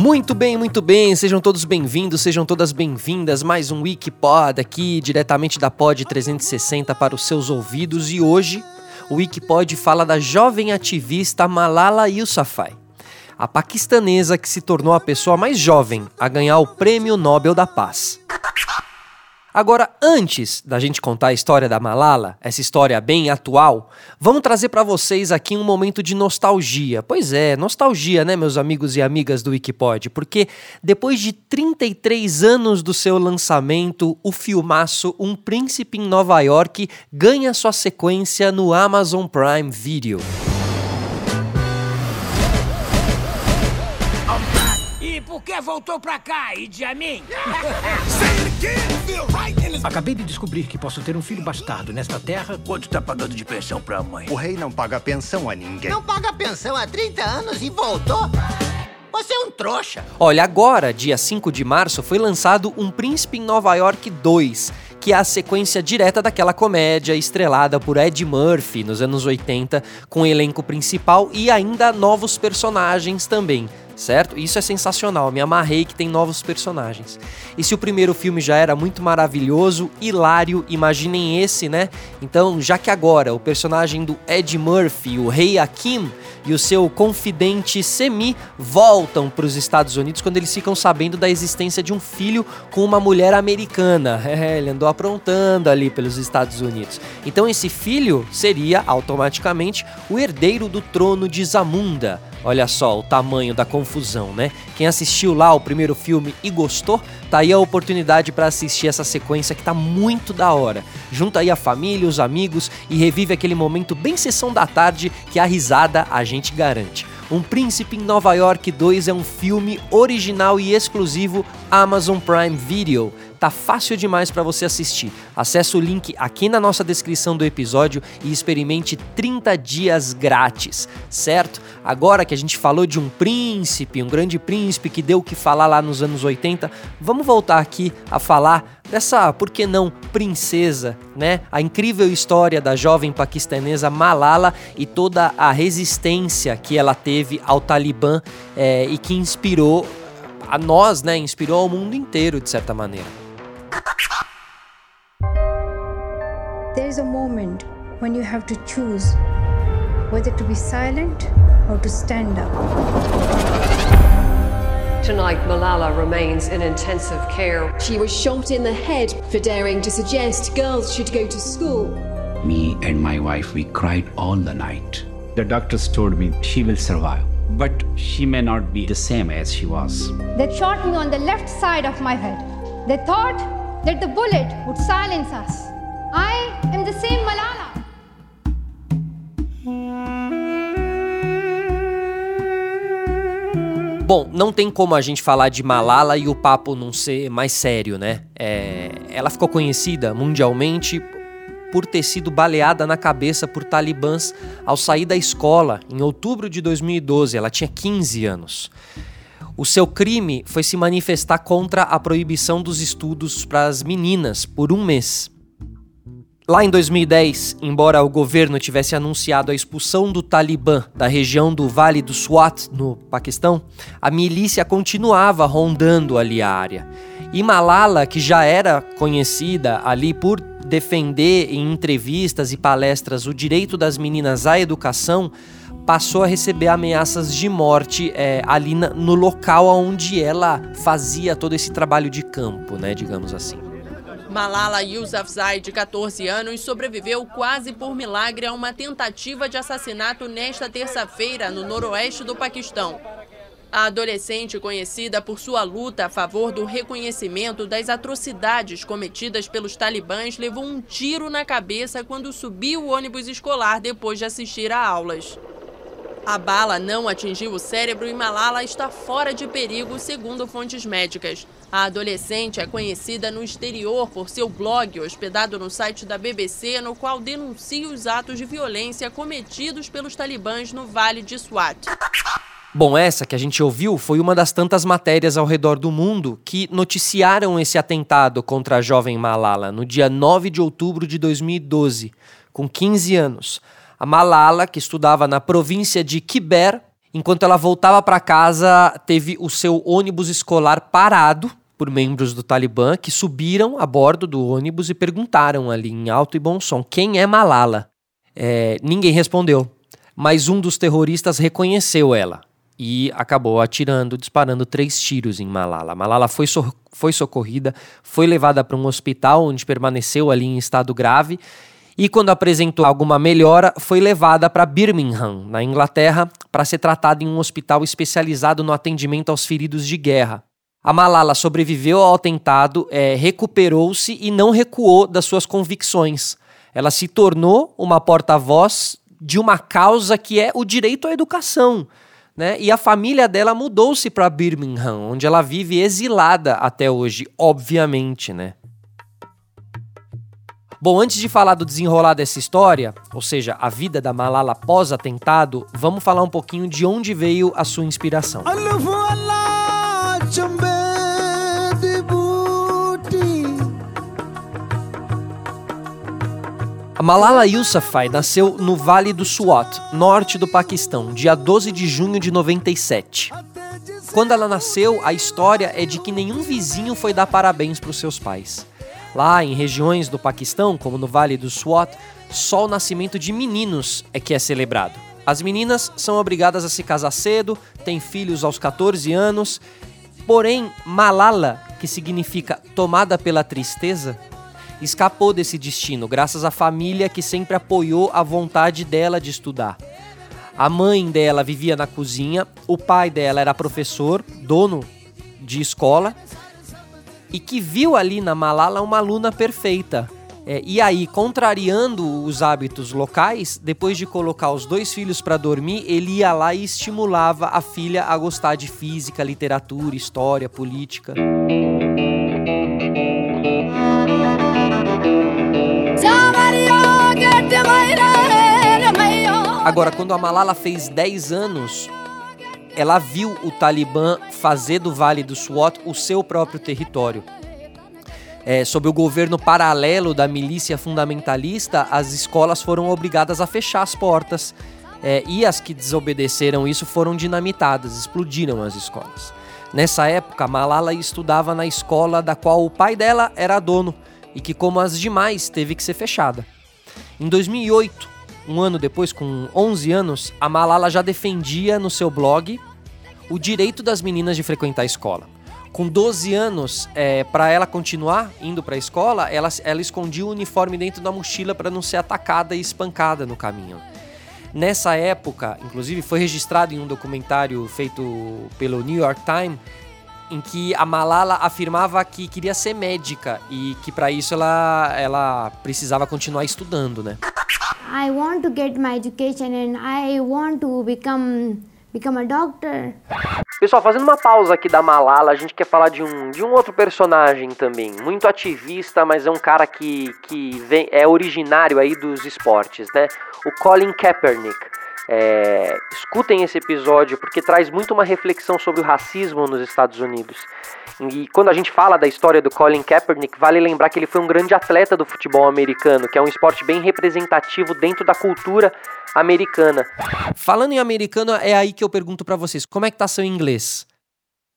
Muito bem, muito bem. Sejam todos bem-vindos, sejam todas bem-vindas. Mais um Wikipod aqui, diretamente da Pod 360 para os seus ouvidos. E hoje, o Wikipod fala da jovem ativista Malala Yousafzai, a paquistanesa que se tornou a pessoa mais jovem a ganhar o Prêmio Nobel da Paz. Agora, antes da gente contar a história da Malala, essa história bem atual, vamos trazer para vocês aqui um momento de nostalgia. Pois é, nostalgia, né, meus amigos e amigas do Wikipod? Porque depois de 33 anos do seu lançamento, o filmaço Um Príncipe em Nova York ganha sua sequência no Amazon Prime Video. Voltou pra cá, Idi Amin? Acabei de descobrir que posso ter um filho bastardo nesta terra. Quanto tá pagando de pensão pra mãe? O rei não paga pensão a ninguém. Não paga pensão há 30 anos e voltou? Você é um trouxa. Olha, agora, dia 5 de março, foi lançado Um Príncipe em Nova York 2, que é a sequência direta daquela comédia estrelada por Ed Murphy nos anos 80, com o elenco principal e ainda novos personagens também certo? Isso é sensacional, me amarrei que tem novos personagens. E se o primeiro filme já era muito maravilhoso, hilário, imaginem esse, né? Então, já que agora o personagem do Ed Murphy, o Rei Akim, e o seu confidente Semi voltam para os Estados Unidos quando eles ficam sabendo da existência de um filho com uma mulher americana. É, ele andou aprontando ali pelos Estados Unidos. Então esse filho seria automaticamente o herdeiro do trono de Zamunda. Olha só o tamanho da confusão, né? Quem assistiu lá o primeiro filme e gostou, tá aí a oportunidade para assistir essa sequência que tá muito da hora. Junta aí a família, os amigos e revive aquele momento bem sessão da tarde que a risada a gente garante. Um Príncipe em Nova York 2 é um filme original e exclusivo Amazon Prime Video tá fácil demais para você assistir. Acesse o link aqui na nossa descrição do episódio e experimente 30 dias grátis, certo? Agora que a gente falou de um príncipe, um grande príncipe que deu o que falar lá nos anos 80, vamos voltar aqui a falar dessa, por que não, princesa, né? A incrível história da jovem paquistanesa Malala e toda a resistência que ela teve ao Talibã é, e que inspirou a nós, né? Inspirou ao mundo inteiro, de certa maneira. There is a moment when you have to choose whether to be silent or to stand up. Tonight, Malala remains in intensive care. She was shot in the head for daring to suggest girls should go to school. Me and my wife, we cried all the night. The doctors told me she will survive, but she may not be the same as she was. They shot me on the left side of my head. They thought that the bullet would silence us. I am the same Malala. Bom, não tem como a gente falar de Malala e o papo não ser mais sério, né? É, ela ficou conhecida mundialmente por ter sido baleada na cabeça por talibãs ao sair da escola em outubro de 2012. Ela tinha 15 anos. O seu crime foi se manifestar contra a proibição dos estudos para as meninas por um mês. Lá em 2010, embora o governo tivesse anunciado a expulsão do Talibã da região do Vale do Swat, no Paquistão, a milícia continuava rondando ali a área. E Malala, que já era conhecida ali por defender em entrevistas e palestras o direito das meninas à educação, passou a receber ameaças de morte é, ali na, no local onde ela fazia todo esse trabalho de campo, né, digamos assim. Malala Yousafzai, de 14 anos, sobreviveu quase por milagre a uma tentativa de assassinato nesta terça-feira no noroeste do Paquistão. A adolescente, conhecida por sua luta a favor do reconhecimento das atrocidades cometidas pelos talibãs, levou um tiro na cabeça quando subiu o ônibus escolar depois de assistir a aulas. A bala não atingiu o cérebro e Malala está fora de perigo, segundo fontes médicas. A adolescente é conhecida no exterior por seu blog, hospedado no site da BBC, no qual denuncia os atos de violência cometidos pelos talibãs no Vale de Swat. Bom, essa que a gente ouviu foi uma das tantas matérias ao redor do mundo que noticiaram esse atentado contra a jovem Malala no dia 9 de outubro de 2012, com 15 anos. A Malala, que estudava na província de Kiber Enquanto ela voltava para casa, teve o seu ônibus escolar parado por membros do Talibã que subiram a bordo do ônibus e perguntaram ali em alto e bom som quem é Malala. É, ninguém respondeu, mas um dos terroristas reconheceu ela e acabou atirando, disparando três tiros em Malala. Malala foi, so foi socorrida, foi levada para um hospital onde permaneceu ali em estado grave e quando apresentou alguma melhora, foi levada para Birmingham, na Inglaterra, para ser tratada em um hospital especializado no atendimento aos feridos de guerra. A Malala sobreviveu ao atentado, é, recuperou-se e não recuou das suas convicções. Ela se tornou uma porta-voz de uma causa que é o direito à educação. Né? E a família dela mudou-se para Birmingham, onde ela vive exilada até hoje, obviamente, né? Bom, antes de falar do desenrolar dessa história, ou seja, a vida da Malala pós-atentado, vamos falar um pouquinho de onde veio a sua inspiração. A Malala Yousafzai nasceu no Vale do Swat, norte do Paquistão, dia 12 de junho de 97. Quando ela nasceu, a história é de que nenhum vizinho foi dar parabéns para os seus pais. Lá em regiões do Paquistão, como no Vale do Swat, só o nascimento de meninos é que é celebrado. As meninas são obrigadas a se casar cedo, têm filhos aos 14 anos. Porém, Malala, que significa tomada pela tristeza, escapou desse destino graças à família que sempre apoiou a vontade dela de estudar. A mãe dela vivia na cozinha, o pai dela era professor, dono de escola, e que viu ali na Malala uma aluna perfeita. É, e aí, contrariando os hábitos locais, depois de colocar os dois filhos para dormir, ele ia lá e estimulava a filha a gostar de física, literatura, história, política. Agora, quando a Malala fez 10 anos, ela viu o Talibã fazer do Vale do Swat o seu próprio território. É, sob o governo paralelo da milícia fundamentalista, as escolas foram obrigadas a fechar as portas é, e as que desobedeceram isso foram dinamitadas, explodiram as escolas. Nessa época, Malala estudava na escola da qual o pai dela era dono e que, como as demais, teve que ser fechada. Em 2008, um ano depois, com 11 anos, a Malala já defendia no seu blog o direito das meninas de frequentar a escola. Com 12 anos, é, para ela continuar indo para a escola, ela, ela escondia o uniforme dentro da mochila para não ser atacada e espancada no caminho. Nessa época, inclusive, foi registrado em um documentário feito pelo New York Times, em que a Malala afirmava que queria ser médica e que para isso ela, ela precisava continuar estudando, né? I want to get my education and I want to become become a doctor. Pessoal, fazendo uma pausa aqui da Malala, a gente quer falar de um, de um outro personagem também, muito ativista, mas é um cara que, que vem, é originário aí dos esportes, né? O Colin Kaepernick. É, escutem esse episódio porque traz muito uma reflexão sobre o racismo nos Estados Unidos. E quando a gente fala da história do Colin Kaepernick, vale lembrar que ele foi um grande atleta do futebol americano, que é um esporte bem representativo dentro da cultura americana. Falando em americano, é aí que eu pergunto para vocês, como é que tá seu inglês?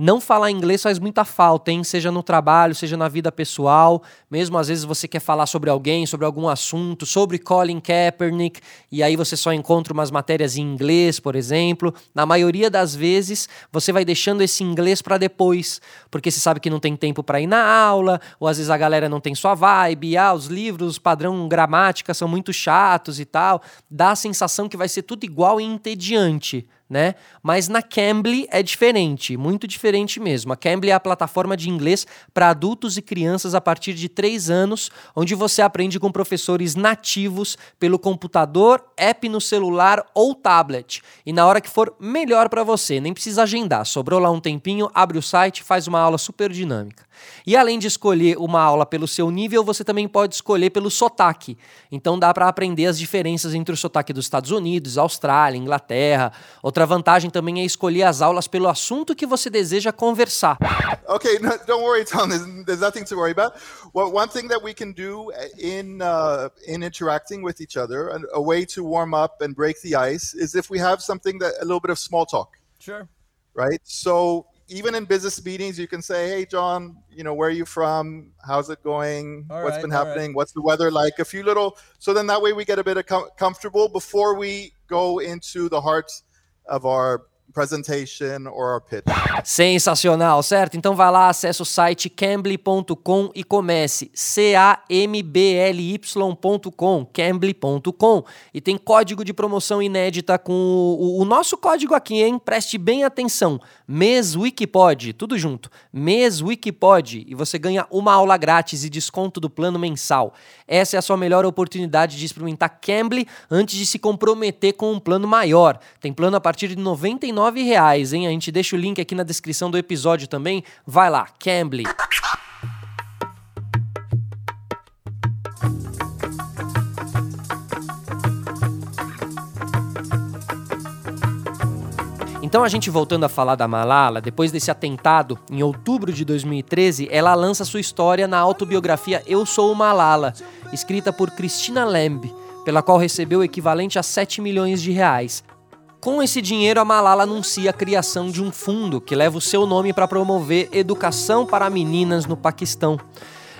Não falar inglês faz muita falta, hein? Seja no trabalho, seja na vida pessoal. Mesmo às vezes você quer falar sobre alguém, sobre algum assunto, sobre Colin Kaepernick, e aí você só encontra umas matérias em inglês, por exemplo. Na maioria das vezes, você vai deixando esse inglês para depois, porque você sabe que não tem tempo para ir na aula, ou às vezes a galera não tem sua vibe, ah, os livros, padrão gramática são muito chatos e tal. Dá a sensação que vai ser tudo igual e entediante né? Mas na Cambly é diferente, muito diferente mesmo. A Cambly é a plataforma de inglês para adultos e crianças a partir de 3 anos, onde você aprende com professores nativos pelo computador, app no celular ou tablet. E na hora que for melhor para você, nem precisa agendar. Sobrou lá um tempinho, abre o site, faz uma aula super dinâmica. E além de escolher uma aula pelo seu nível, você também pode escolher pelo sotaque. Então dá para aprender as diferenças entre o sotaque dos Estados Unidos, Austrália, Inglaterra. Outra vantagem também é escolher as aulas pelo assunto que você deseja conversar. Okay, no, don't worry, Tom. There's, there's nothing to worry about. Well, one thing that we can do in uh, in interacting with each other, a, a way to warm up and break the ice, is if we have something that a little bit of small talk. Sure. Right. So even in business meetings, you can say, "Hey, John, you know, where are you from? How's it going? All What's right, been happening? What's the weather like?" A few little. So then that way we get a bit of com- comfortable before we go into the heart of our presentation or our pitch. Sensacional, certo? Então vai lá, acessa o site cambly.com e comece C-A-M-B-L-Y.com, cambly.com. E tem código de promoção inédita com o, o, nosso código aqui, hein? Preste bem atenção. MESWIKIPOD, tudo junto. MESWIKIPOD. E você ganha uma aula grátis e desconto do plano mensal. Essa é a sua melhor oportunidade de experimentar Cambly antes de se comprometer com um plano maior. Tem plano a partir de 99 reais, hein? A gente deixa o link aqui na descrição do episódio também. Vai lá, Cambly. Então, a gente voltando a falar da Malala, depois desse atentado, em outubro de 2013, ela lança sua história na autobiografia Eu Sou Malala, escrita por Christina Lamb, pela qual recebeu o equivalente a 7 milhões de reais. Com esse dinheiro, a Malala anuncia a criação de um fundo que leva o seu nome para promover educação para meninas no Paquistão.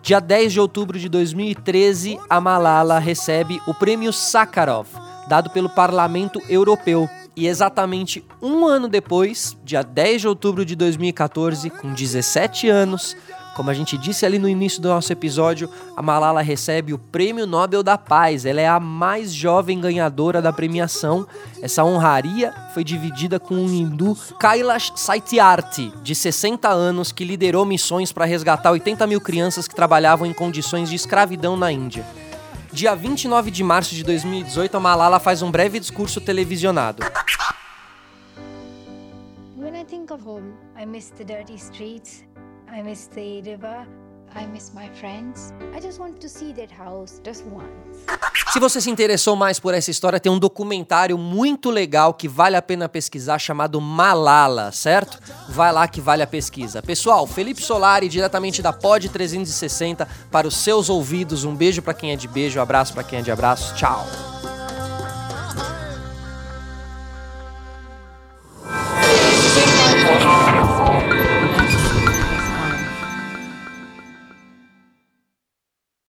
Dia 10 de outubro de 2013, a Malala recebe o prêmio Sakharov, dado pelo Parlamento Europeu. E exatamente um ano depois, dia 10 de outubro de 2014, com 17 anos, como a gente disse ali no início do nosso episódio, a Malala recebe o Prêmio Nobel da Paz. Ela é a mais jovem ganhadora da premiação. Essa honraria foi dividida com um hindu, Kailash Satyarthi, de 60 anos, que liderou missões para resgatar 80 mil crianças que trabalhavam em condições de escravidão na Índia. Dia 29 de março de 2018, a Malala faz um breve discurso televisionado. When I think of home, I miss the dirty streets, I miss the river, I miss my friends. I just want to see that house just once. Se você se interessou mais por essa história, tem um documentário muito legal que vale a pena pesquisar chamado Malala, certo? Vai lá que vale a pesquisa. Pessoal, Felipe Solari, diretamente da Pod 360, para os seus ouvidos. Um beijo para quem é de beijo, um abraço para quem é de abraço. Tchau.